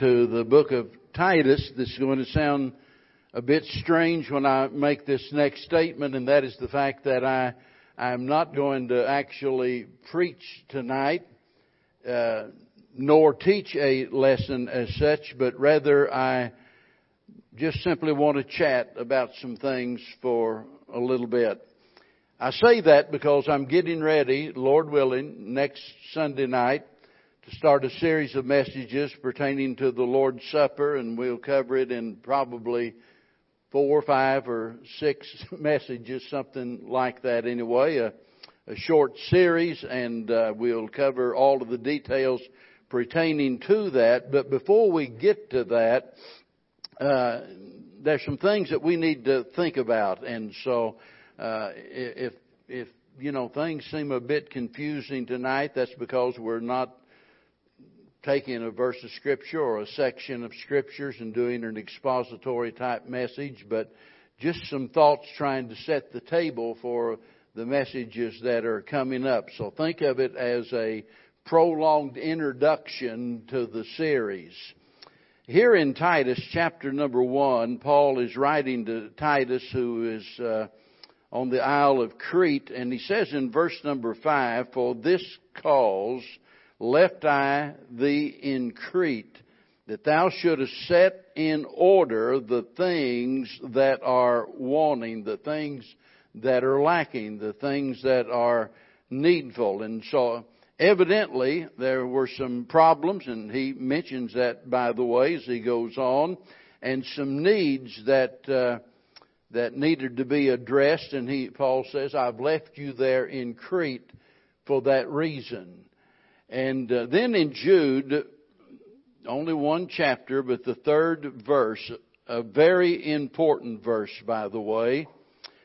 to the book of Titus. This is going to sound a bit strange when I make this next statement, and that is the fact that I I'm not going to actually preach tonight, uh, nor teach a lesson as such, but rather I just simply want to chat about some things for a little bit. I say that because I'm getting ready, Lord willing, next Sunday night to start a series of messages pertaining to the Lord's Supper, and we'll cover it in probably four, or five, or six messages, something like that anyway. A, a short series, and uh, we'll cover all of the details pertaining to that. But before we get to that, uh, there's some things that we need to think about, and so uh, if if you know things seem a bit confusing tonight, that's because we're not taking a verse of scripture or a section of scriptures and doing an expository type message, but just some thoughts trying to set the table for the messages that are coming up. So think of it as a prolonged introduction to the series. Here in Titus chapter number one, Paul is writing to Titus who is uh, on the Isle of Crete, and he says in verse number five, For this cause left I thee in Crete, that thou shouldest set in order the things that are wanting, the things that are lacking, the things that are needful. And so evidently there were some problems, and he mentions that by the way as he goes on, and some needs that uh, that needed to be addressed. And he Paul says, "I've left you there in Crete for that reason." And uh, then in Jude, only one chapter, but the third verse, a very important verse, by the way,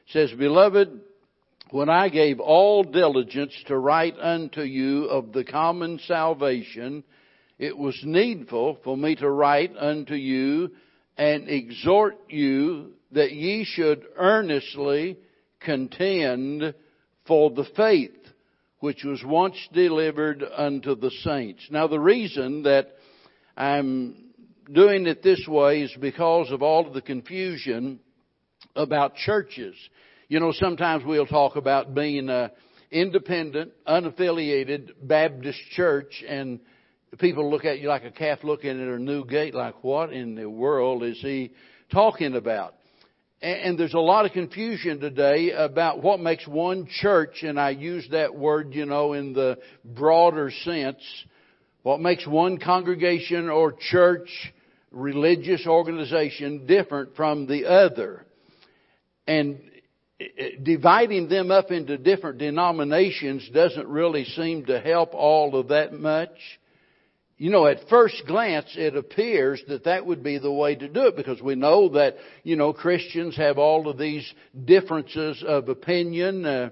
says, Beloved, when I gave all diligence to write unto you of the common salvation, it was needful for me to write unto you and exhort you that ye should earnestly contend for the faith which was once delivered unto the saints. Now the reason that I'm doing it this way is because of all of the confusion about churches. You know, sometimes we'll talk about being a independent, unaffiliated Baptist church and people look at you like a calf looking at a new gate like what in the world is he talking about? And there's a lot of confusion today about what makes one church, and I use that word, you know, in the broader sense, what makes one congregation or church, religious organization different from the other. And eh, dividing them up into different denominations doesn't really seem to help all of that much. You know, at first glance, it appears that that would be the way to do it because we know that, you know, Christians have all of these differences of opinion uh,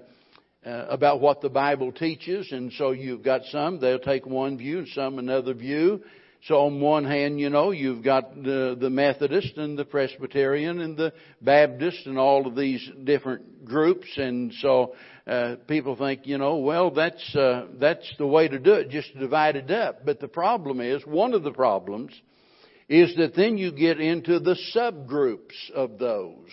uh, about what the Bible teaches, and so you've got some, they'll take one view and some another view. So on one hand, you know, you've got the, the Methodist and the Presbyterian and the Baptist and all of these different groups, and so uh, people think, you know, well, that's uh, that's the way to do it, just divide it up. But the problem is, one of the problems is that then you get into the subgroups of those.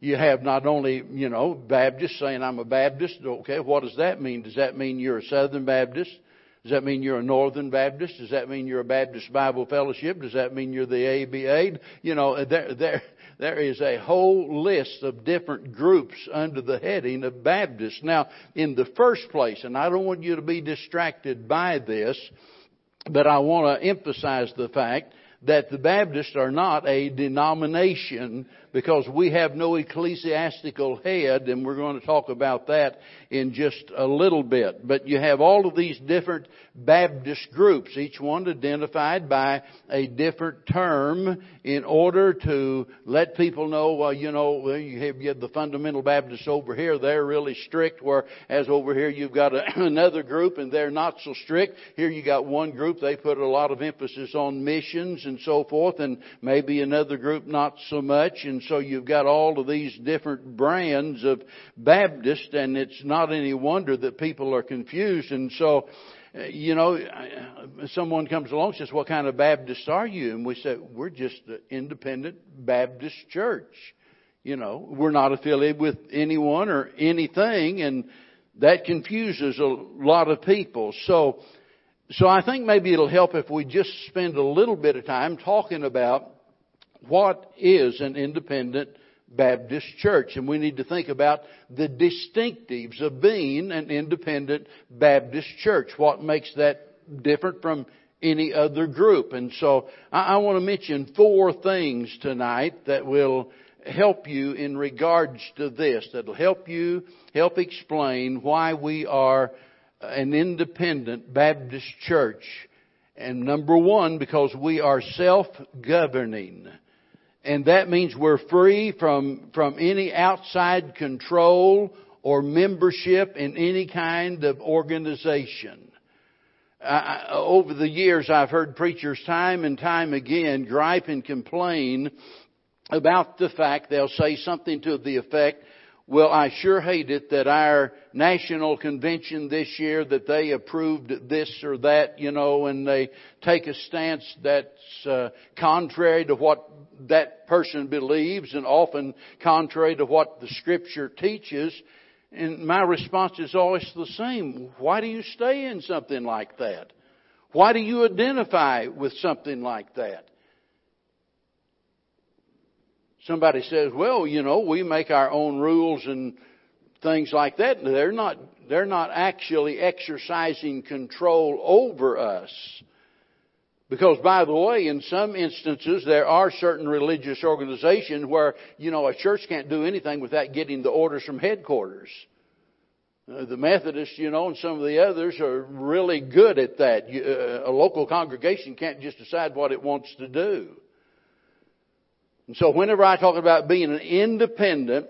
You have not only, you know, Baptists saying I'm a Baptist. Okay, what does that mean? Does that mean you're a Southern Baptist? Does that mean you're a Northern Baptist? Does that mean you're a Baptist Bible Fellowship? Does that mean you're the ABA? You know, there, there, there is a whole list of different groups under the heading of Baptists. Now, in the first place, and I don't want you to be distracted by this, but I want to emphasize the fact that the Baptists are not a denomination because we have no ecclesiastical head, and we're going to talk about that in just a little bit. But you have all of these different Baptist groups, each one identified by a different term in order to let people know, well, you know, you have, you have the fundamental Baptists over here, they're really strict, whereas over here you've got a, another group and they're not so strict. Here you got one group, they put a lot of emphasis on missions and so forth, and maybe another group not so much. And so you've got all of these different brands of Baptist, and it's not any wonder that people are confused. And so eh, you know, eh, someone comes along and says, what kind of Baptist are you? And we say, we're just an independent Baptist church. You know, we're not affiliated with anyone or anything and that confuses a lot of people. So, so I think maybe it'll help if we just spend a little bit of time talking about what is an independent Baptist church. And we need to think about the distinctives of being an independent Baptist church. What makes that different from any other group? And so I, I want to mention four things tonight that will help you in regards to this, that'll help you, help explain why we are an independent Baptist church. And number one, because we are self-governing. And that means we're free from, from any outside control or membership in any kind of organization. I, over the years, I've heard preachers time and time again gripe and complain about the fact they'll say something to the effect, well, I sure hate it that our national convention this year that they approved this or that, you know, and they take a stance that's uh, contrary to what that person believes and often contrary to what the scripture teaches. And my response is always the same. Why do you stay in something like that? Why do you identify with something like that? Somebody says, well, you know, we make our own rules and things like that. They're not, they're not actually exercising control over us. Because by the way, in some instances, there are certain religious organizations where, you know, a church can't do anything without getting the orders from headquarters. Uh, the Methodists, you know, and some of the others are really good at that. You, uh, a local congregation can't just decide what it wants to do. And so whenever I talk about being an independent,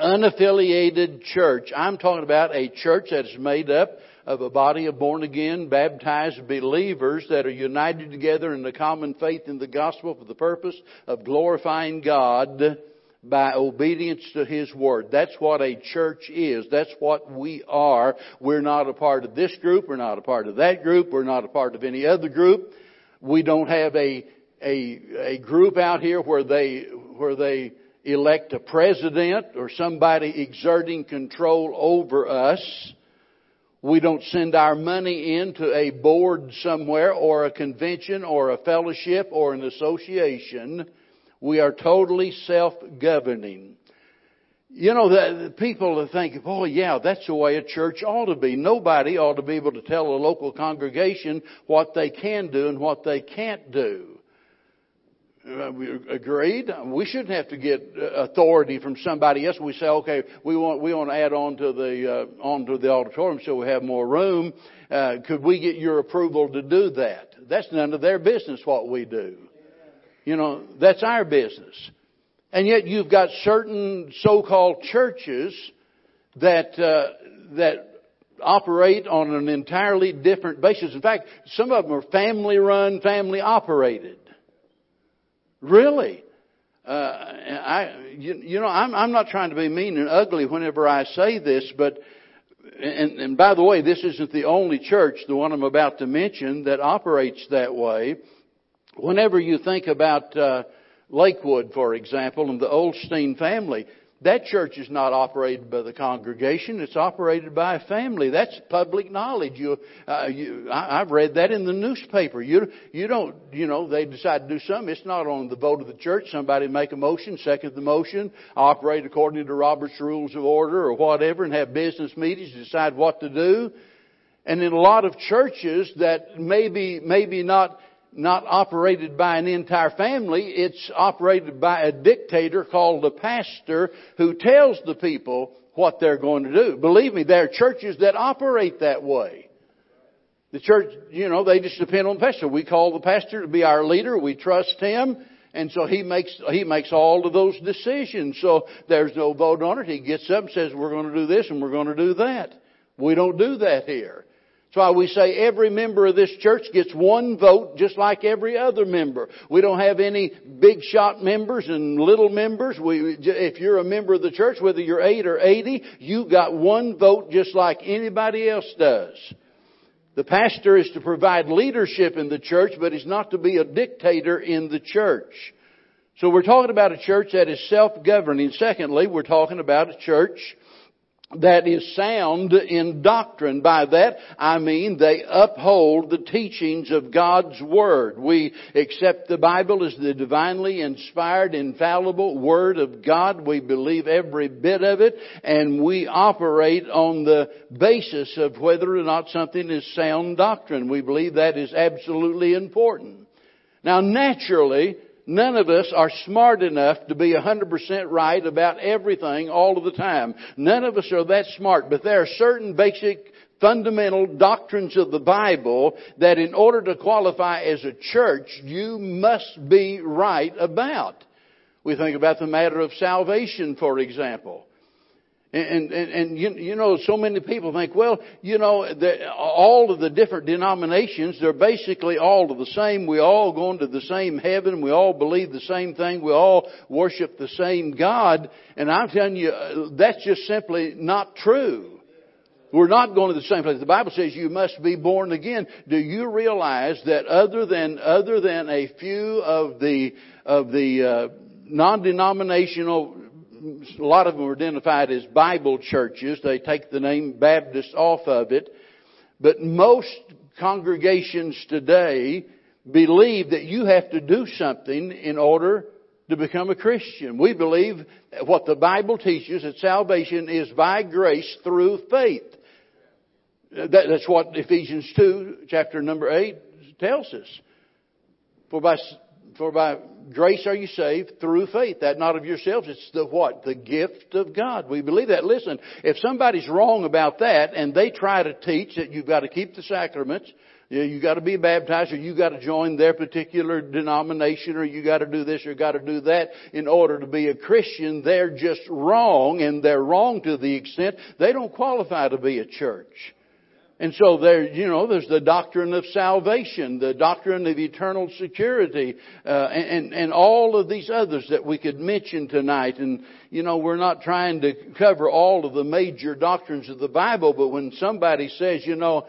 unaffiliated church, I'm talking about a church that is made up of a body of born again, baptized believers that are united together in the common faith in the gospel for the purpose of glorifying God by obedience to His Word. That's what a church is. That's what we are. We're not a part of this group. We're not a part of that group. We're not a part of any other group. We don't have a a, a group out here where they, where they elect a president or somebody exerting control over us. We don't send our money into a board somewhere or a convention or a fellowship or an association. We are totally self-governing. You know, the people think, oh yeah, that's the way a church ought to be. Nobody ought to be able to tell a local congregation what they can do and what they can't do. Uh, we agreed. We shouldn't have to get uh, authority from somebody else. We say, okay, we want we want to add on to the uh, onto the auditorium so we have more room. Uh, could we get your approval to do that? That's none of their business what we do. You know, that's our business. And yet you've got certain so-called churches that uh, that operate on an entirely different basis. In fact, some of them are family run, family operated. Really? Uh, I, you, you know, I'm, I'm not trying to be mean and ugly whenever I say this, but, and, and by the way, this isn't the only church, the one I'm about to mention, that operates that way. Whenever you think about, uh, Lakewood, for example, and the Osteen family, that church is not operated by the congregation; it's operated by a family. That's public knowledge. You, uh, you, I, I've read that in the newspaper. You, you don't, you know, they decide to do something. It's not on the vote of the church. Somebody make a motion, second the motion, operate according to Robert's Rules of Order or whatever, and have business meetings, decide what to do. And in a lot of churches that maybe, maybe not not operated by an entire family. It's operated by a dictator called a pastor who tells the people what they're going to do. Believe me, there are churches that operate that way. The church, you know, they just depend on the pastor. We call the pastor to be our leader. We trust him. And so he makes, he makes all of those decisions. So there's no vote on it. He gets up and says, we're going to do this and we're going to do that. We don't do that here. That's why we say every member of this church gets one vote just like every other member. We don't have any big shot members and little members. We, if you're a member of the church, whether you're 8 or 80, you got one vote just like anybody else does. The pastor is to provide leadership in the church, but he's not to be a dictator in the church. So we're talking about a church that is self-governing. Secondly, we're talking about a church that is sound in doctrine. By that, I mean they uphold the teachings of God's Word. We accept the Bible as the divinely inspired, infallible Word of God. We believe every bit of it, and we operate on the basis of whether or not something is sound doctrine. We believe that is absolutely important. Now naturally, None of us are smart enough to be 100% right about everything all of the time. None of us are that smart, but there are certain basic fundamental doctrines of the Bible that in order to qualify as a church, you must be right about. We think about the matter of salvation, for example. And, and, and you, you know, so many people think, well, you know, the, all of the different denominations, they're basically all the same. We all go into the same heaven. We all believe the same thing. We all worship the same God. And I'm telling you, uh, that's just simply not true. We're not going to the same place. The Bible says you must be born again. Do you realize that other than, other than a few of the, of the, uh, non-denominational a lot of them are identified as Bible churches. They take the name Baptist off of it. But most congregations today believe that you have to do something in order to become a Christian. We believe what the Bible teaches that salvation is by grace through faith. that's what Ephesians 2, chapter number 8, tells us. For by for by grace are you saved through faith. That not of yourselves. It's the what? The gift of God. We believe that. Listen, if somebody's wrong about that and they try to teach that you've got to keep the sacraments, you got to be baptized or you got to join their particular denomination or you got to do this or got to do that in order to be a Christian, they're just wrong and they're wrong to the extent they don't qualify to be a church. And so there, you know, there's the doctrine of salvation, the doctrine of eternal security, uh, and, and all of these others that we could mention tonight. And, you know, we're not trying to cover all of the major doctrines of the Bible, but when somebody says, you know,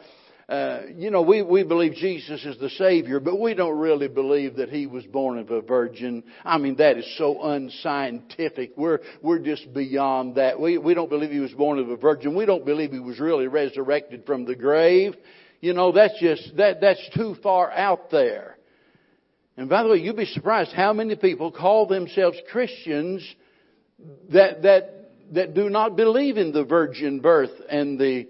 uh, you know, we, we believe Jesus is the Savior, but we don't really believe that He was born of a virgin. I mean, that is so unscientific. We're, we're just beyond that. We, we don't believe He was born of a virgin. We don't believe He was really resurrected from the grave. You know, that's just, that, that's too far out there. And by the way, you'd be surprised how many people call themselves Christians that, that, that do not believe in the virgin birth and the,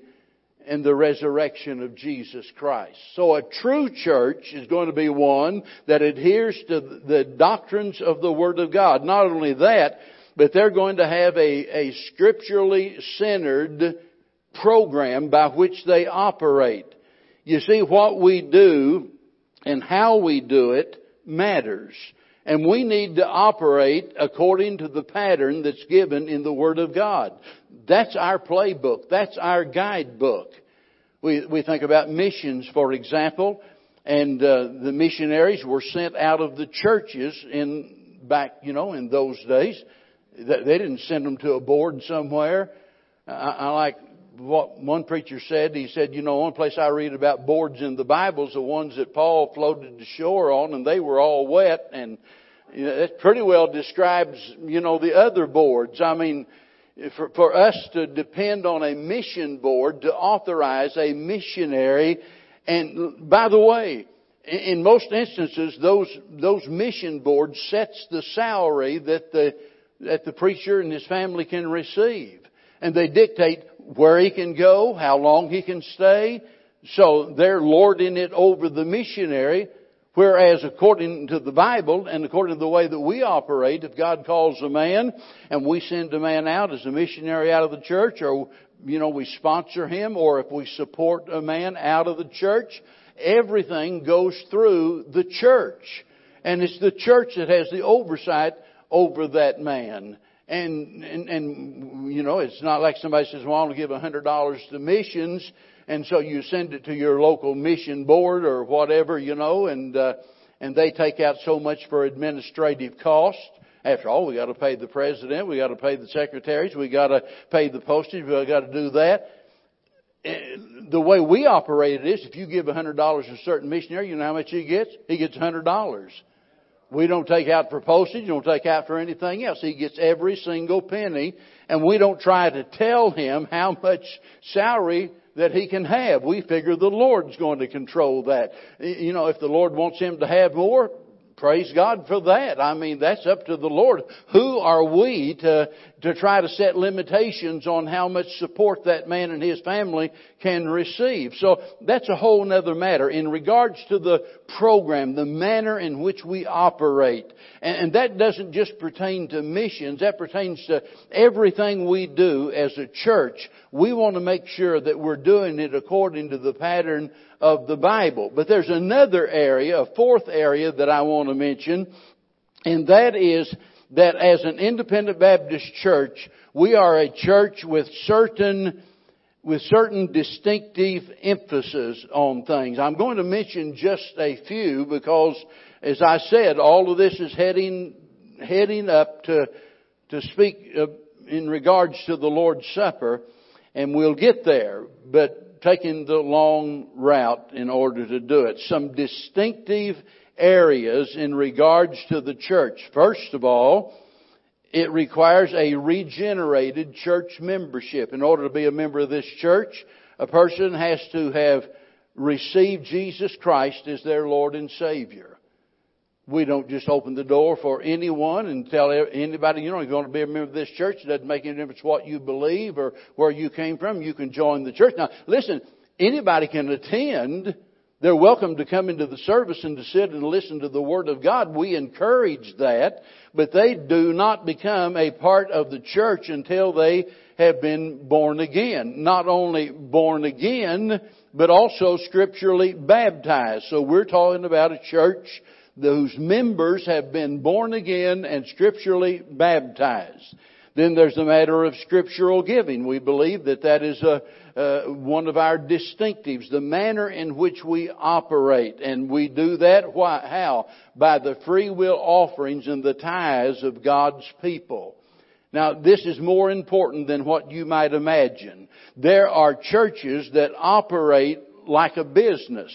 and the resurrection of Jesus Christ. So a true church is going to be one that adheres to the doctrines of the Word of God. Not only that, but they're going to have a, a scripturally centered program by which they operate. You see, what we do and how we do it matters. And we need to operate according to the pattern that's given in the Word of God. That's our playbook. That's our guidebook. We, we think about missions, for example, and uh, the missionaries were sent out of the churches in back, you know, in those days. They didn't send them to a board somewhere. I, I like what one preacher said. He said, you know, one place I read about boards in the Bible is the ones that Paul floated to shore on, and they were all wet, and you know, that pretty well describes, you know, the other boards. I mean, for, for us to depend on a mission board to authorize a missionary, and by the way, in most instances, those, those mission boards sets the salary that the, that the preacher and his family can receive. And they dictate where he can go, how long he can stay. So they're lording it over the missionary. Whereas according to the Bible and according to the way that we operate, if God calls a man and we send a man out as a missionary out of the church or, you know, we sponsor him or if we support a man out of the church, everything goes through the church. And it's the church that has the oversight over that man. And, and, and, you know, it's not like somebody says, well, I want to give a hundred dollars to missions and so you send it to your local mission board or whatever, you know, and uh, and they take out so much for administrative cost. After all, we got to pay the president, we got to pay the secretaries, we got to pay the postage, we got to do that. the way we operate it is if you give a $100 to a certain missionary, you know how much he gets? He gets a $100. We don't take out for postage, We don't take out for anything else. He gets every single penny, and we don't try to tell him how much salary that he can have. We figure the Lord's going to control that. You know, if the Lord wants him to have more, praise God for that. I mean, that's up to the Lord. Who are we to, to try to set limitations on how much support that man and his family can receive? So that's a whole other matter. In regards to the program, the manner in which we operate, and, and that doesn't just pertain to missions, that pertains to everything we do as a church. We want to make sure that we're doing it according to the pattern of the Bible. But there's another area, a fourth area that I want to mention, and that is that as an independent Baptist church, we are a church with certain with certain distinctive emphasis on things. I'm going to mention just a few because, as I said, all of this is heading heading up to to speak uh, in regards to the Lord's Supper, and we'll get there. But taking the long route in order to do it. Some distinctive areas in regards to the church. First of all, it requires a regenerated church membership. In order to be a member of this church, a person has to have received Jesus Christ as their Lord and Savior. We don't just open the door for anyone and tell anybody, you know, you're going to be a member of this church. It doesn't make any difference what you believe or where you came from. You can join the church. Now, listen, anybody can attend. They're welcome to come into the service and to sit and listen to the Word of God. We encourage that, but they do not become a part of the church until they have been born again. Not only born again, but also scripturally baptized. So we're talking about a church whose members have been born again and scripturally baptized. Then there's the matter of scriptural giving. We believe that that is a, uh, one of our distinctives, the manner in which we operate. And we do that why, how? By the free will offerings and the tithes of God's people. Now, this is more important than what you might imagine. There are churches that operate like a business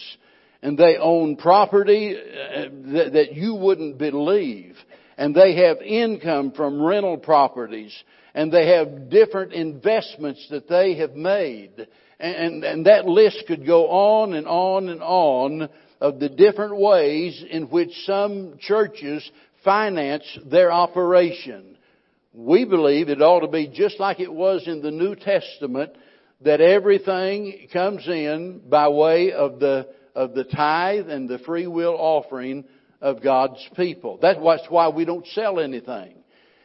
and they own property uh, that, that you wouldn't believe. And they have income from rental properties. And they have different investments that they have made. And, and that list could go on and on and on of the different ways in which some churches finance their operation. We believe it ought to be just like it was in the New Testament, that everything comes in by way of the of the tithe and the free will offering of God's people. That's why we don't sell anything.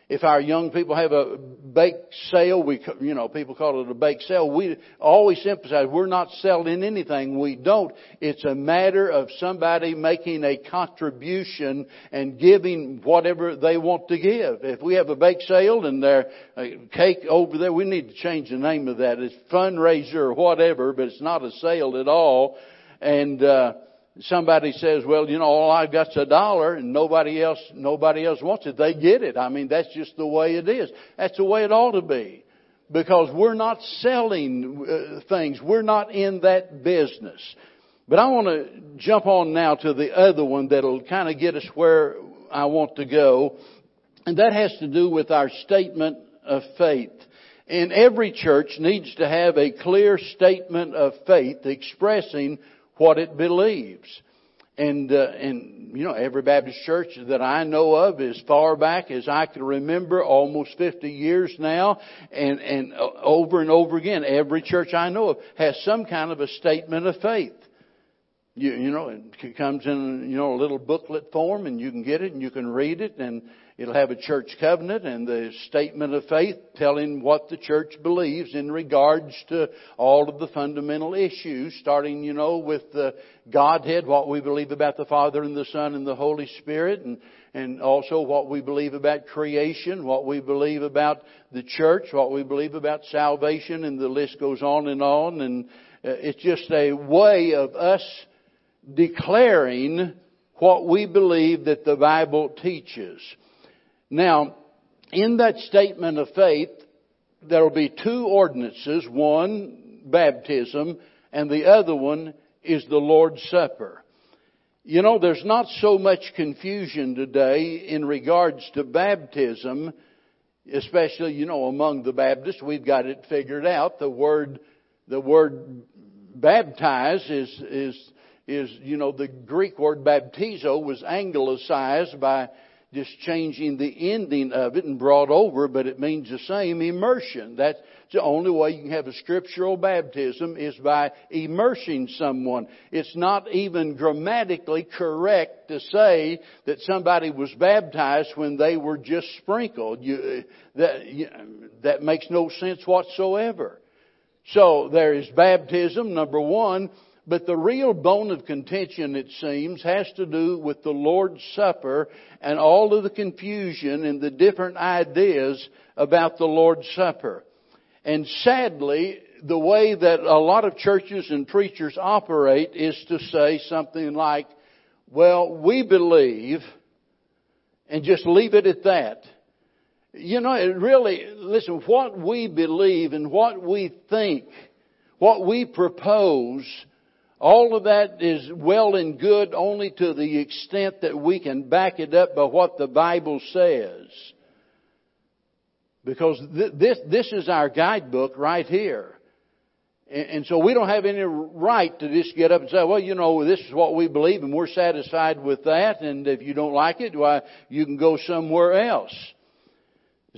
If our young people have a bake sale, we, you know, people call it a bake sale, we always emphasize we're not selling anything. We don't. It's a matter of somebody making a contribution and giving whatever they want to give. If we have a bake sale and their uh, cake over there, we need to change the name of that. It's fundraiser or whatever, but it's not a sale at all and uh, somebody says, "Well, you know, all I've got's a dollar, and nobody else, nobody else wants it," they get it. I mean, that's just the way it is. That's the way it ought to be, because we're not selling uh, things. We're not in that business. But I want to jump on now to the other one that'll kind of get us where I want to go, and that has to do with our statement of faith. And every church needs to have a clear statement of faith expressing what it believes. And, uh, and, you know, every Baptist church that I know of as far back as I can remember, almost 50 years now, and, and uh, over and over again, every church I know of has some kind of a statement of faith. You, you know, it comes in, you know, a little booklet form and you can get it and you can read it and It'll have a church covenant and the statement of faith telling what the church believes in regards to all of the fundamental issues, starting, you know, with the Godhead, what we believe about the Father and the Son and the Holy Spirit, and, and also what we believe about creation, what we believe about the church, what we believe about salvation, and the list goes on and on. And uh, it's just a way of us declaring what we believe that the Bible teaches. Now, in that statement of faith, there will be two ordinances. One baptism, and the other one is the Lord's Supper. You know, there's not so much confusion today in regards to baptism, especially, you know, among the Baptists. We've got it figured out. The word, the word baptize is, is, is, you know, the Greek word baptizo was anglicized by just changing the ending of it and brought over, but it means the same immersion. That's the only way you can have a scriptural baptism is by immersing someone. It's not even grammatically correct to say that somebody was baptized when they were just sprinkled. You, uh, that, you, that makes no sense whatsoever. So there is baptism, number one, but the real bone of contention, it seems, has to do with the Lord's Supper and all of the confusion and the different ideas about the Lord's Supper. And sadly, the way that a lot of churches and preachers operate is to say something like, well, we believe, and just leave it at that. You know, it really, listen, what we believe and what we think, what we propose, all of that is well and good only to the extent that we can back it up by what the Bible says. Because th- this, this is our guidebook right here. And, and so we don't have any right to just get up and say, well, you know, this is what we believe and we're satisfied with that and if you don't like it, why, you can go somewhere else.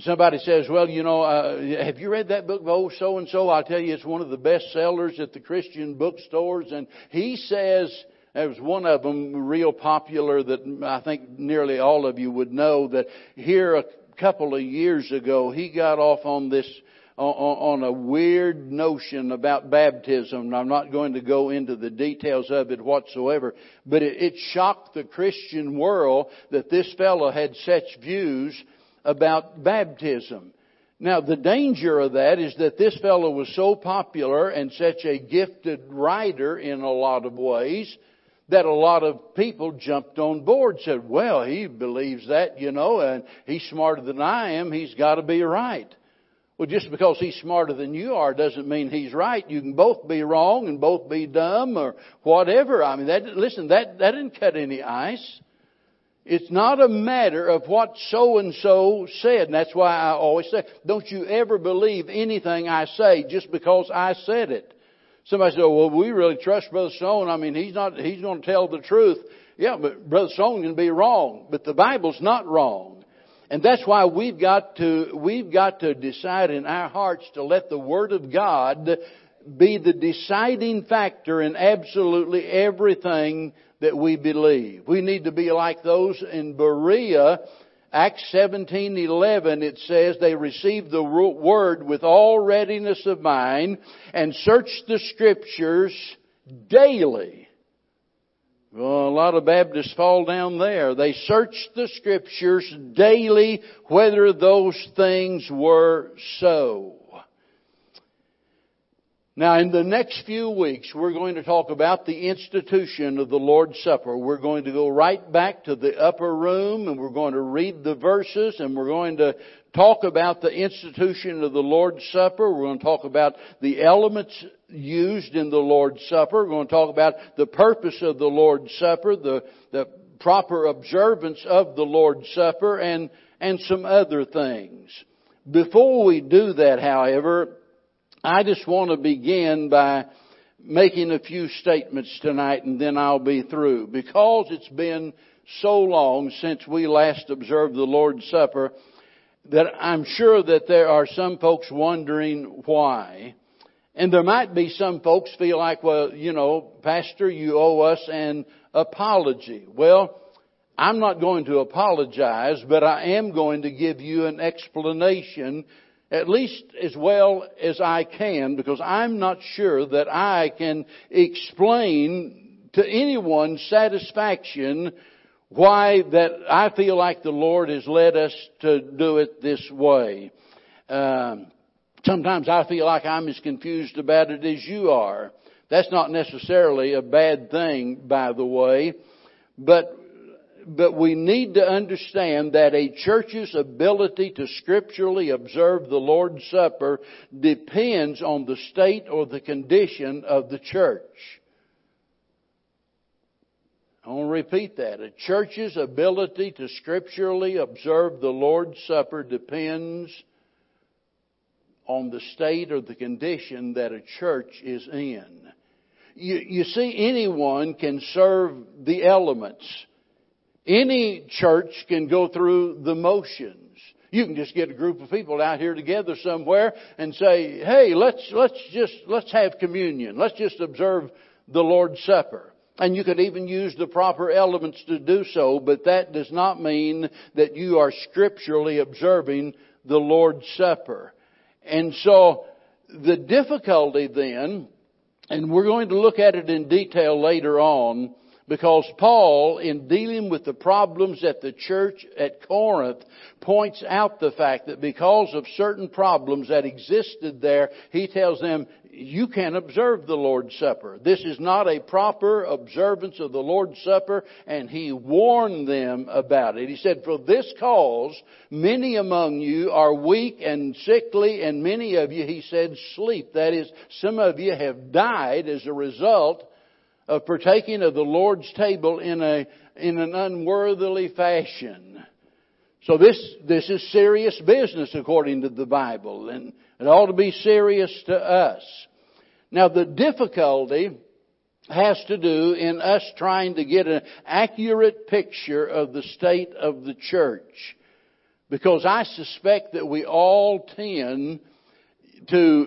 Somebody says, well, you know, uh, have you read that book old so and so? I'll tell you, it's one of the best sellers at the Christian bookstores. And he says, there was one of them real popular that I think nearly all of you would know that here a couple of years ago, he got off on this, on, a weird notion about baptism. I'm not going to go into the details of it whatsoever, but it shocked the Christian world that this fellow had such views about baptism. Now, the danger of that is that this fellow was so popular and such a gifted writer in a lot of ways that a lot of people jumped on board, said, well, he believes that, you know, and he's smarter than I am, he's got to be right. Well, just because he's smarter than you are doesn't mean he's right. You can both be wrong and both be dumb or whatever. I mean, that, listen, that, that didn't cut any ice. It's not a matter of what so and so said. And that's why I always say, don't you ever believe anything I say just because I said it. Somebody said, well, we really trust Brother Stone. I mean, he's not, he's going to tell the truth. Yeah, but Brother Stone can be wrong. But the Bible's not wrong. And that's why we've got to, we've got to decide in our hearts to let the Word of God be the deciding factor in absolutely everything that we believe. We need to be like those in Berea. Acts 17:11 it says they received the word with all readiness of mind and searched the scriptures daily. Well, a lot of Baptists fall down there. They searched the scriptures daily whether those things were so. Now, in the next few weeks, we're going to talk about the institution of the Lord's Supper. We're going to go right back to the upper room and we're going to read the verses and we're going to talk about the institution of the Lord's Supper. We're going to talk about the elements used in the Lord's Supper. We're going to talk about the purpose of the Lord's Supper, the, the proper observance of the Lord's Supper, and, and some other things. Before we do that, however, I just want to begin by making a few statements tonight and then I'll be through. Because it's been so long since we last observed the Lord's Supper that I'm sure that there are some folks wondering why. And there might be some folks feel like, well, you know, Pastor, you owe us an apology. Well, I'm not going to apologize, but I am going to give you an explanation at least as well as I can because I'm not sure that I can explain to anyone's satisfaction why that I feel like the Lord has led us to do it this way. Um, sometimes I feel like I'm as confused about it as you are. That's not necessarily a bad thing, by the way, but but we need to understand that a church's ability to scripturally observe the Lord's Supper depends on the state or the condition of the church. I want to repeat that. A church's ability to scripturally observe the Lord's Supper depends on the state or the condition that a church is in. You, you see, anyone can serve the elements. Any church can go through the motions. You can just get a group of people out here together somewhere and say, hey, let's, let's just, let's have communion. Let's just observe the Lord's Supper. And you could even use the proper elements to do so, but that does not mean that you are scripturally observing the Lord's Supper. And so, the difficulty then, and we're going to look at it in detail later on, because Paul, in dealing with the problems at the church at Corinth, points out the fact that because of certain problems that existed there, he tells them, you can't observe the Lord's Supper. This is not a proper observance of the Lord's Supper, and he warned them about it. He said, For this cause, many among you are weak and sickly, and many of you, he said, sleep. That is, some of you have died as a result of partaking of the Lord's table in a, in an unworthily fashion. So this, this is serious business according to the Bible, and it ought to be serious to us. Now the difficulty has to do in us trying to get an accurate picture of the state of the church. Because I suspect that we all tend to,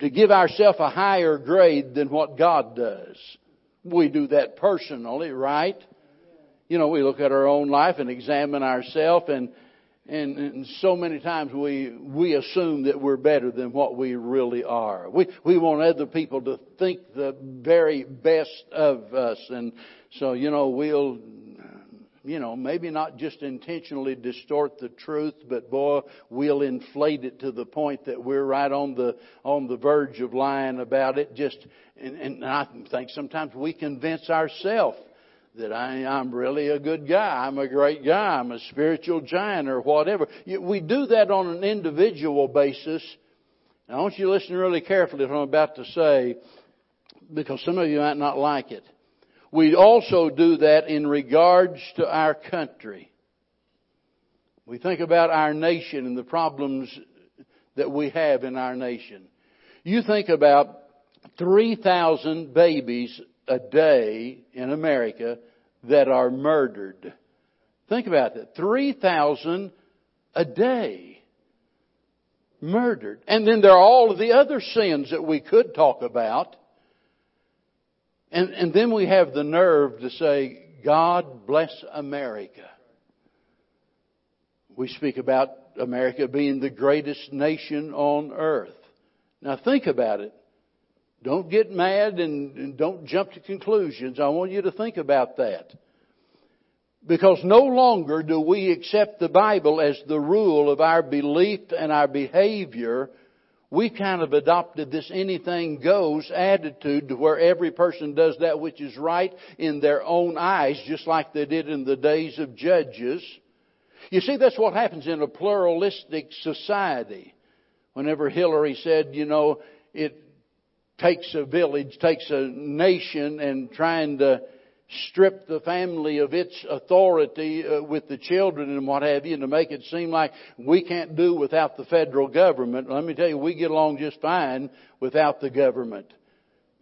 to give ourselves a higher grade than what God does. We do that personally, right? You know, we look at our own life and examine ourselves and, and, and, so many times we, we assume that we're better than what we really are. We, we want other people to think the very best of us. And so, you know, we'll, you know, maybe not just intentionally distort the truth, but boy, we'll inflate it to the point that we're right on the, on the verge of lying about it. Just, and, and I think sometimes we convince ourselves that I, I'm really a good guy, I'm a great guy, I'm a spiritual giant or whatever. We do that on an individual basis. Now, I want you to listen really carefully to what I'm about to say because some of you might not like it. We also do that in regards to our country. We think about our nation and the problems that we have in our nation. You think about 3,000 babies a day in America that are murdered. Think about that. 3,000 a day murdered. And then there are all of the other sins that we could talk about. And, and then we have the nerve to say, God bless America. We speak about America being the greatest nation on earth. Now think about it. Don't get mad and, and don't jump to conclusions. I want you to think about that. Because no longer do we accept the Bible as the rule of our belief and our behavior. We kind of adopted this anything goes attitude to where every person does that which is right in their own eyes, just like they did in the days of Judges. You see, that's what happens in a pluralistic society. Whenever Hillary said, you know, it, takes a village, takes a nation, and trying to strip the family of its authority uh, with the children and what have you, and to make it seem like we can't do without the federal government. Let me tell you, we get along just fine without the government.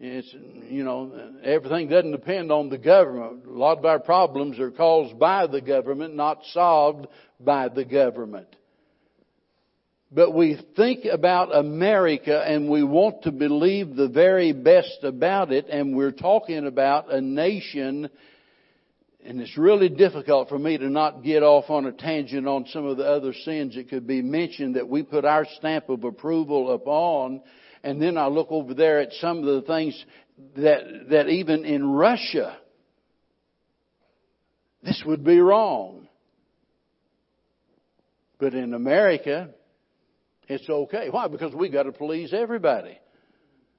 It's, you know, everything doesn't depend on the government. A lot of our problems are caused by the government, not solved by the government. But we think about America and we want to believe the very best about it and we're talking about a nation and it's really difficult for me to not get off on a tangent on some of the other sins that could be mentioned that we put our stamp of approval upon and then I look over there at some of the things that, that even in Russia, this would be wrong. But in America, it's okay. Why? Because we got to please everybody.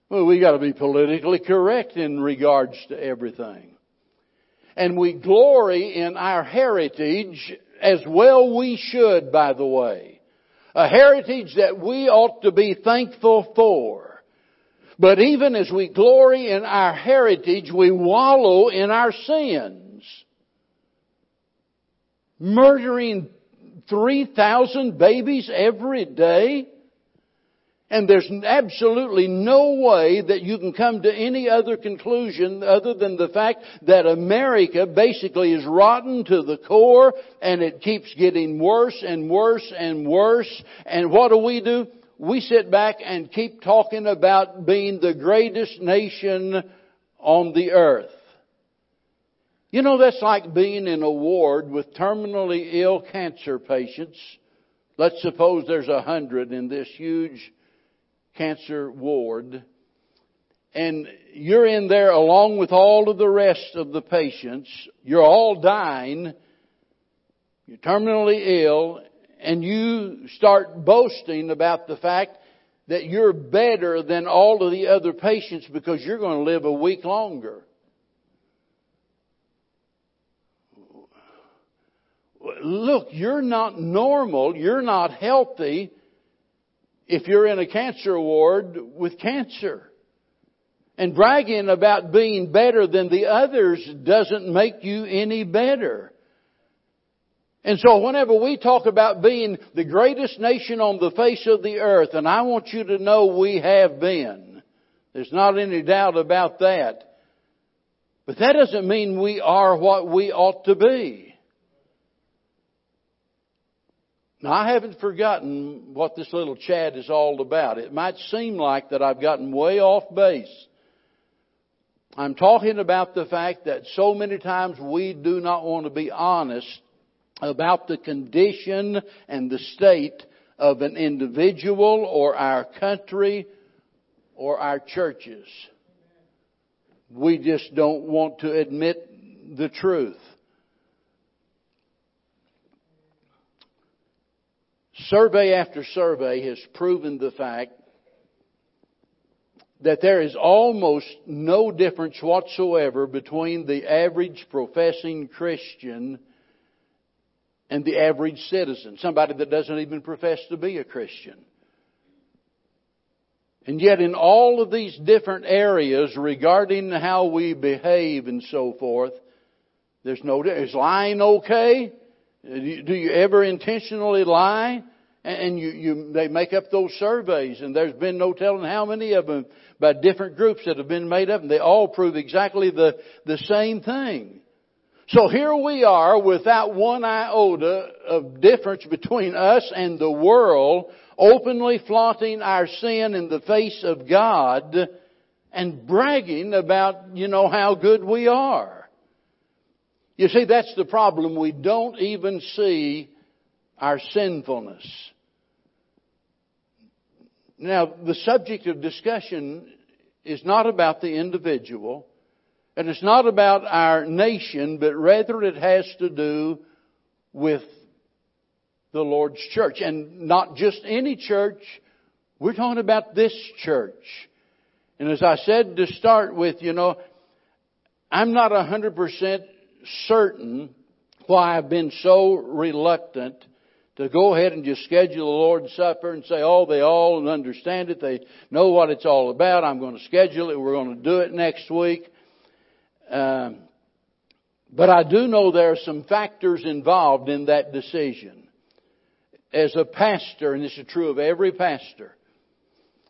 Well, we got to be politically correct in regards to everything. and we glory in our heritage as well we should, by the way. A heritage that we ought to be thankful for. But even as we glory in our heritage, we wallow in our sins. Murdering 3,000 babies every day? And there's absolutely no way that you can come to any other conclusion other than the fact that America basically is rotten to the core and it keeps getting worse and worse and worse. And what do we do? We sit back and keep talking about being the greatest nation on the earth. You know, that's like being in a ward with terminally ill cancer patients. Let's suppose there's a hundred in this huge cancer ward, and you're in there along with all of the rest of the patients. You're all dying. You're terminally ill, and you start boasting about the fact that you're better than all of the other patients because you're going to live a week longer. Look, you're not normal. You're not healthy if you're in a cancer ward with cancer. And bragging about being better than the others doesn't make you any better. And so whenever we talk about being the greatest nation on the face of the earth, and I want you to know we have been, there's not any doubt about that. But that doesn't mean we are what we ought to be. Now, I haven't forgotten what this little chat is all about. It might seem like that I've gotten way off base. I'm talking about the fact that so many times we do not want to be honest about the condition and the state of an individual or our country or our churches. We just don't want to admit the truth. Survey after survey has proven the fact that there is almost no difference whatsoever between the average professing Christian and the average citizen, somebody that doesn't even profess to be a Christian. And yet in all of these different areas regarding how we behave and so forth, there's no, is lying okay? Do you ever intentionally lie? And you, you, they make up those surveys, and there's been no telling how many of them by different groups that have been made up, and they all prove exactly the, the same thing. So here we are without one iota of difference between us and the world, openly flaunting our sin in the face of God and bragging about, you know, how good we are. You see, that's the problem. We don't even see our sinfulness. Now, the subject of discussion is not about the individual, and it's not about our nation, but rather it has to do with the Lord's church. And not just any church, we're talking about this church. And as I said to start with, you know, I'm not a hundred percent certain why I've been so reluctant to go ahead and just schedule the Lord's Supper and say, oh, they all understand it. They know what it's all about. I'm going to schedule it. We're going to do it next week. Um, but I do know there are some factors involved in that decision. As a pastor, and this is true of every pastor,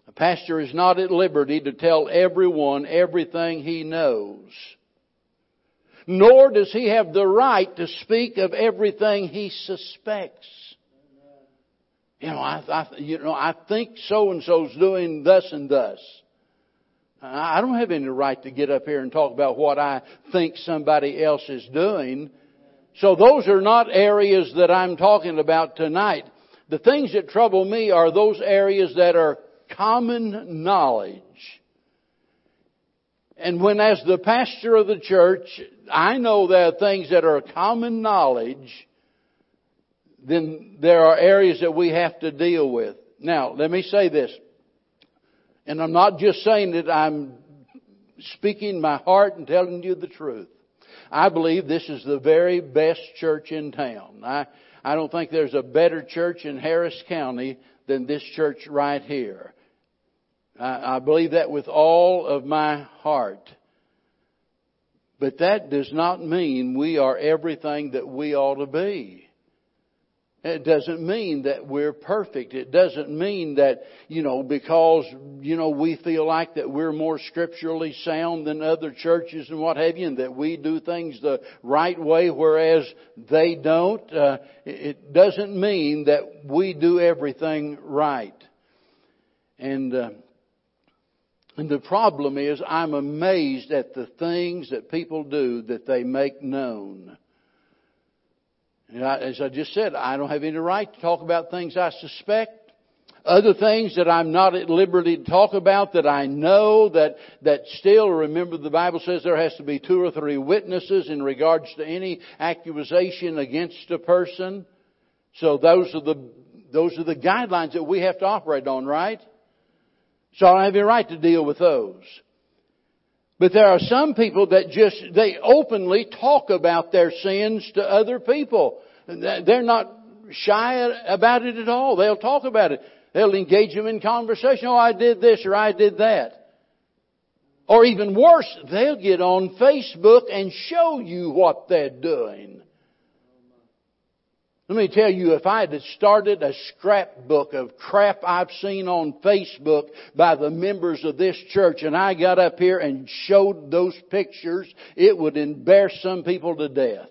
a pastor is not at liberty to tell everyone everything he knows nor does he have the right to speak of everything he suspects. You know, I, I you know, I think so and so's doing thus and thus. I don't have any right to get up here and talk about what I think somebody else is doing. So those are not areas that I'm talking about tonight. The things that trouble me are those areas that are common knowledge. And when as the pastor of the church, I know there are things that are common knowledge, then there are areas that we have to deal with. Now, let me say this. And I'm not just saying that I'm speaking my heart and telling you the truth. I believe this is the very best church in town. I, I don't think there's a better church in Harris County than this church right here. I, I believe that with all of my heart. But that does not mean we are everything that we ought to be. It doesn't mean that we're perfect. It doesn't mean that, you know, because, you know, we feel like that we're more scripturally sound than other churches and what have you, and that we do things the right way whereas they don't. Uh, it doesn't mean that we do everything right. And, uh, and the problem is I'm amazed at the things that people do that they make known. As I just said, I don't have any right to talk about things I suspect. Other things that I'm not at liberty to talk about that I know that, that still, remember the Bible says there has to be two or three witnesses in regards to any accusation against a person. So those are the, those are the guidelines that we have to operate on, right? So I have any right to deal with those. But there are some people that just, they openly talk about their sins to other people. They're not shy about it at all. They'll talk about it. They'll engage them in conversation. Oh, I did this or I did that. Or even worse, they'll get on Facebook and show you what they're doing. Let me tell you, if I had started a scrapbook of crap I've seen on Facebook by the members of this church and I got up here and showed those pictures, it would embarrass some people to death.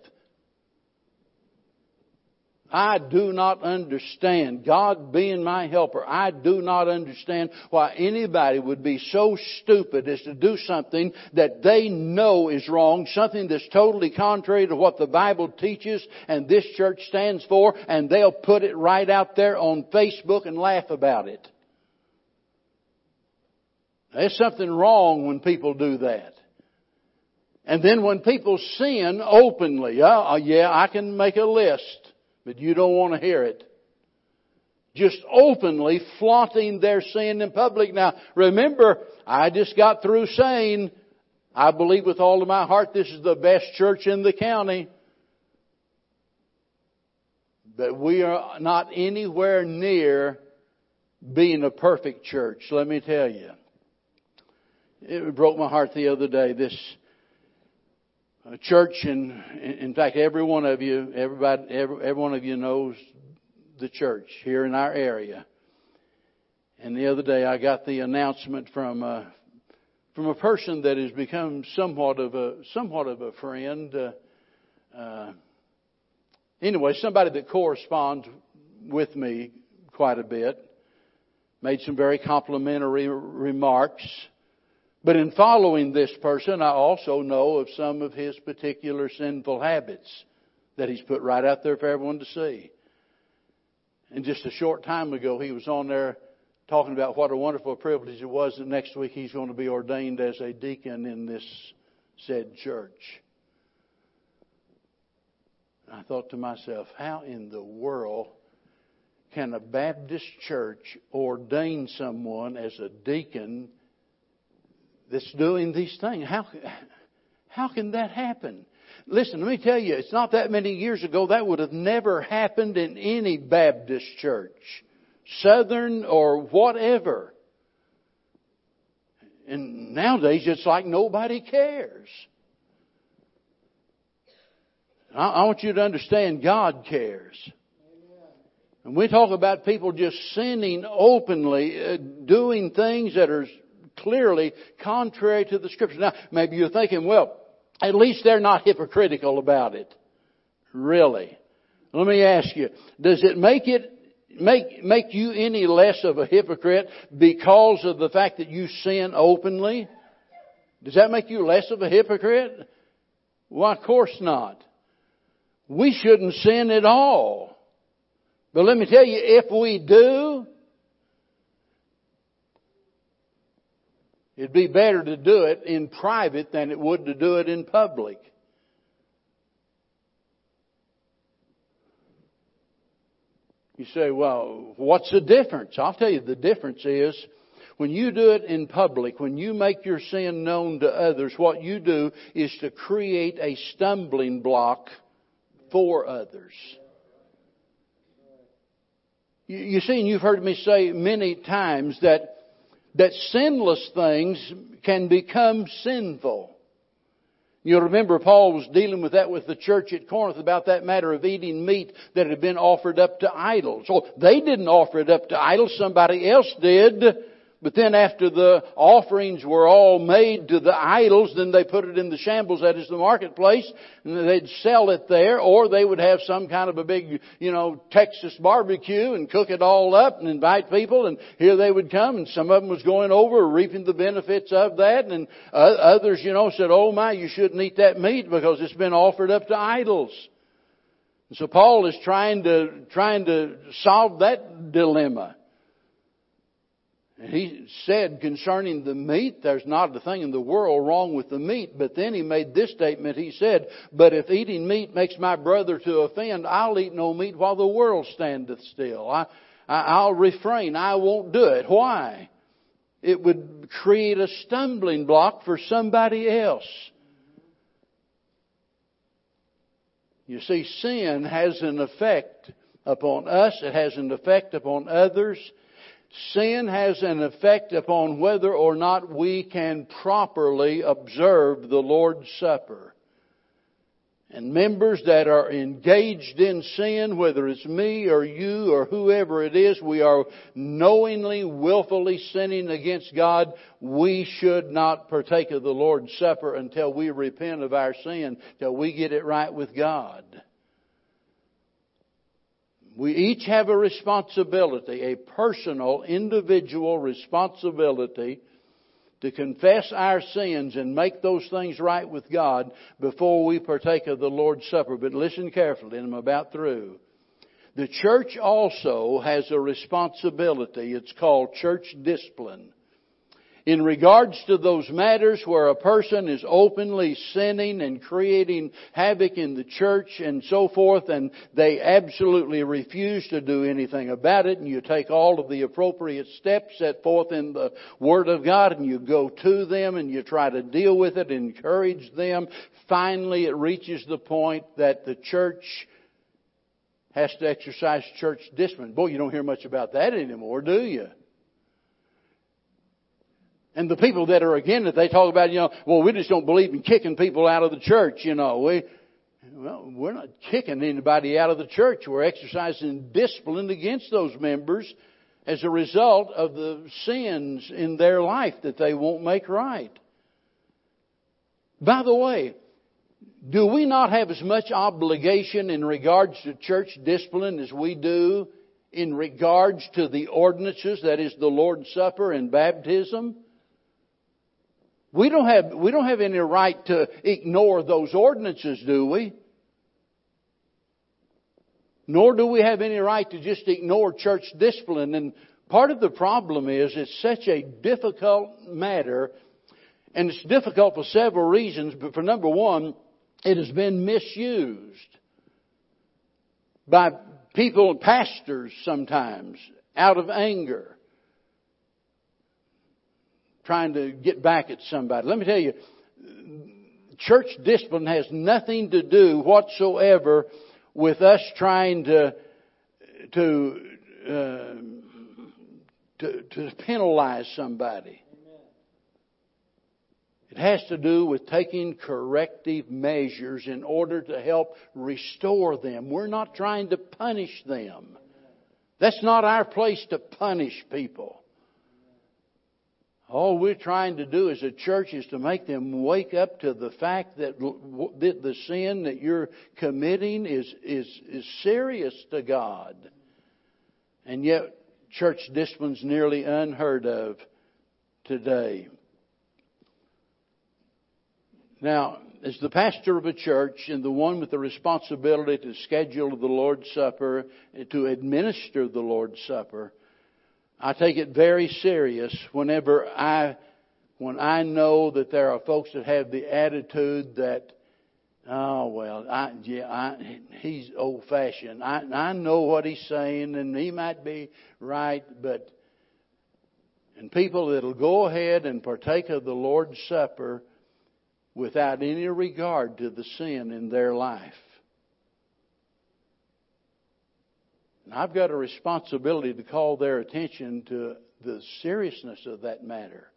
I do not understand, God being my helper, I do not understand why anybody would be so stupid as to do something that they know is wrong, something that's totally contrary to what the Bible teaches and this church stands for, and they'll put it right out there on Facebook and laugh about it. There's something wrong when people do that. And then when people sin openly, oh, yeah, I can make a list but you don't want to hear it. Just openly flaunting their sin in public. Now, remember, I just got through saying, I believe with all of my heart this is the best church in the county. But we are not anywhere near being a perfect church, let me tell you. It broke my heart the other day. This church, and in fact, every one of you, everybody, every, every one of you knows the church here in our area. And the other day, I got the announcement from a, uh, from a person that has become somewhat of a somewhat of a friend. Uh, uh, anyway, somebody that corresponds with me quite a bit made some very complimentary remarks but in following this person, I also know of some of his particular sinful habits that he's put right out there for everyone to see. And just a short time ago, he was on there talking about what a wonderful privilege it was that next week he's going to be ordained as a deacon in this said church. I thought to myself, how in the world can a Baptist church ordain someone as a deacon that's doing these things. How, how can that happen? Listen, let me tell you, it's not that many years ago that would have never happened in any Baptist church, Southern or whatever. And nowadays it's like nobody cares. I, want you to understand God cares. And we talk about people just sinning openly, uh, doing things that are clearly contrary to the scripture. Now, maybe you're thinking, well, at least they're not hypocritical about it. Really. Let me ask you, does it make it make make you any less of a hypocrite because of the fact that you sin openly? Does that make you less of a hypocrite? Why, of course not. We shouldn't sin at all. But let me tell you, if we do, It'd be better to do it in private than it would to do it in public. You say, well, what's the difference? I'll tell you the difference is When you do it in public, when you make your sin known to others, what you do is to create a stumbling block for others. You, see, and you've heard me say many times that, that sinless things can become sinful. You'll remember Paul was dealing with that with the church at Corinth about that matter of eating meat that had been offered up to idols. So they didn't offer it up to idols, somebody else did. But then after the offerings were all made to the idols, then they put it in the shambles, that is the marketplace, and they'd sell it there, or they would have some kind of a big, you know, Texas barbecue and cook it all up and invite people, and here they would come, and some of them was going over, reaping the benefits of that, and others, you know, said, oh my, you shouldn't eat that meat because it's been offered up to idols. And so Paul is trying to, trying to solve that dilemma. He said concerning the meat, there's not a thing in the world wrong with the meat. But then he made this statement. He said, But if eating meat makes my brother to offend, I'll eat no meat while the world standeth still. I, I'll refrain. I won't do it. Why? It would create a stumbling block for somebody else. You see, sin has an effect upon us. It has an effect upon others. Sin has an effect upon whether or not we can properly observe the Lord's Supper. And members that are engaged in sin, whether it's me or you or whoever it is, we are knowingly, willfully sinning against God. We should not partake of the Lord's Supper until we repent of our sin, till we get it right with God. We each have a responsibility, a personal, individual responsibility to confess our sins and make those things right with God before we partake of the Lord's Supper. But listen carefully, and I'm about through. The church also has a responsibility. It's called church discipline in regards to those matters where a person is openly sinning and creating havoc in the church and so forth and they absolutely refuse to do anything about it and you take all of the appropriate steps set forth in the Word of God and you go to them and you try to deal with it, encourage them. Finally it reaches the point that the church has to exercise church discipline. Boy, you don't hear much about that anymore, do you? And the people that are again that they talk about, you know, well, we just don't believe in kicking people out of the church, you know. We, well, we're not kicking anybody out of the church. We're exercising discipline against those members as a result of the sins in their life that they won't make right. By the way, do we not have as much obligation in regards to church discipline as we do in regards to the ordinances, that is the Lord's Supper and baptism? We don't have, we don't have any right to ignore those ordinances, do we? Nor do we have any right to just ignore church discipline. And part of the problem is it's such a difficult matter, and it's difficult for several reasons, but for number one, it has been misused by people, pastors sometimes, out of anger trying to get back at somebody. Let me tell you, church discipline has nothing to do whatsoever with us trying to to uh, to, to penalize somebody. It has to do with taking corrective measures in order to help restore them. We're not trying to punish them. That's not our place to punish people. All we're trying to do as a church is to make them wake up to the fact that the sin that you're committing is, is, is serious to God. And yet, church discipline's nearly unheard of today. Now, as the pastor of a church and the one with the responsibility to schedule the Lord's Supper, to administer the Lord's Supper, I take it very serious whenever I, when I know that there are folks that have the attitude that, oh well, I, yeah, I, he's old fashioned. I, I know what he's saying and he might be right, but and people that'll go ahead and partake of the Lord's Supper without any regard to the sin in their life. And I've got a responsibility to call their attention to the seriousness of that matter.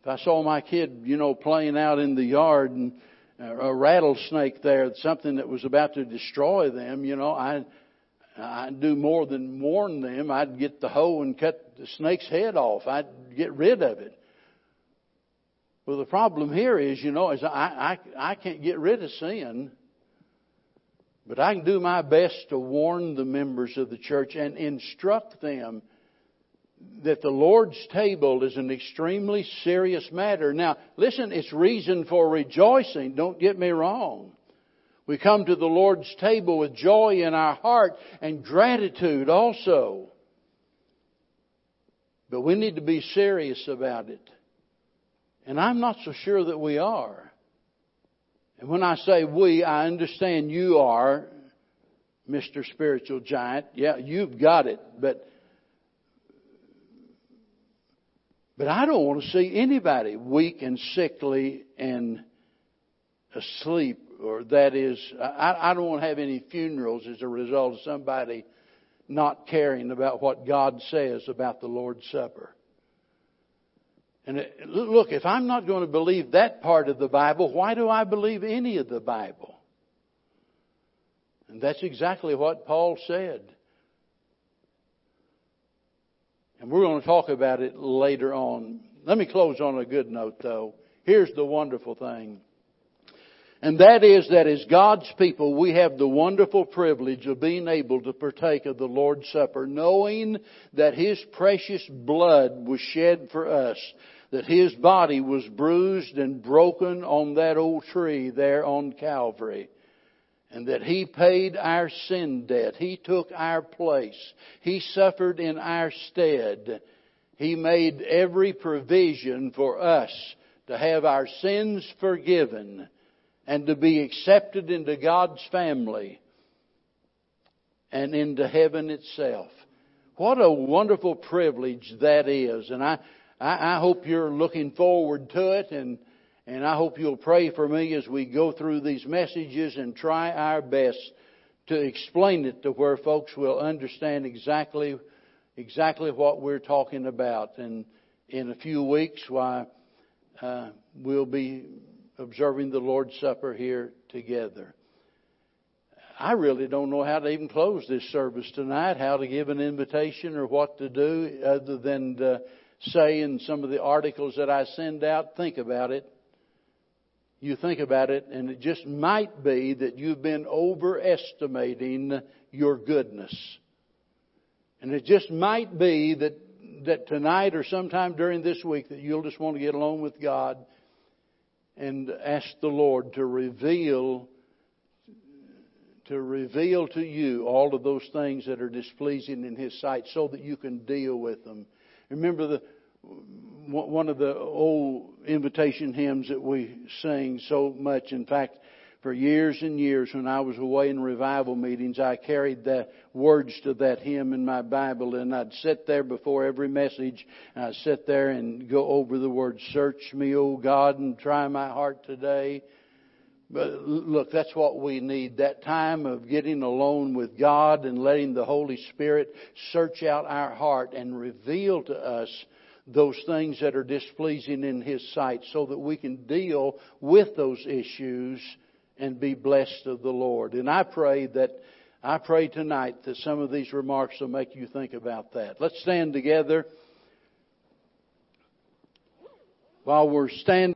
If I saw my kid, you know, playing out in the yard and uh, a rattlesnake there, something that was about to destroy them, you know, I I'd do more than warn them. I'd get the hoe and cut the snake's head off. I'd get rid of it. Well, the problem here is, you know, is I, I, I can't get rid of sin, but I can do my best to warn the members of the church and instruct them that the Lord's table is an extremely serious matter. Now, listen, it's reason for rejoicing. Don't get me wrong. We come to the Lord's table with joy in our heart and gratitude also. But we need to be serious about it. And I'm not so sure that we are. And when I say we, I understand you are, Mr. Spiritual Giant. Yeah, you've got it. But, but I don't want to see anybody weak and sickly and asleep or that is, I, I don't want to have any funerals as a result of somebody not caring about what God says about the Lord's Supper. And look, if I'm not going to believe that part of the Bible, why do I believe any of the Bible? And that's exactly what Paul said. And we're going to talk about it later on. Let me close on a good note, though. Here's the wonderful thing. And that is that as God's people, we have the wonderful privilege of being able to partake of the Lord's Supper, knowing that His precious blood was shed for us, that His body was bruised and broken on that old tree there on Calvary, and that He paid our sin debt. He took our place. He suffered in our stead. He made every provision for us to have our sins forgiven and to be accepted into God's family and into heaven itself. What a wonderful privilege that is. And I, I, I hope you're looking forward to it and, and I hope you'll pray for me as we go through these messages and try our best to explain it to where folks will understand exactly, exactly what we're talking about. And in a few weeks, why, uh, we'll be observing the Lord's Supper here together. I really don't know how to even close this service tonight, how to give an invitation or what to do other than to say in some of the articles that I send out, think about it. You think about it, and it just might be that you've been overestimating your goodness. And it just might be that, that tonight or sometime during this week that you'll just want to get along with God and ask the Lord to reveal to reveal to you all of those things that are displeasing in His sight so that you can deal with them. Remember the one of the old invitation hymns that we sing so much. In fact, for years and years when I was away in revival meetings, I carried the words to that hymn in my Bible and I'd sit there before every message and I'd sit there and go over the words, search me, O God, and try my heart today. But look, that's what we need. That time of getting alone with God and letting the Holy Spirit search out our heart and reveal to us those things that are displeasing in His sight so that we can deal with those issues and be blessed of the Lord. And I pray that I pray tonight that some of these remarks will make you think about that. Let's stand together while we're standing.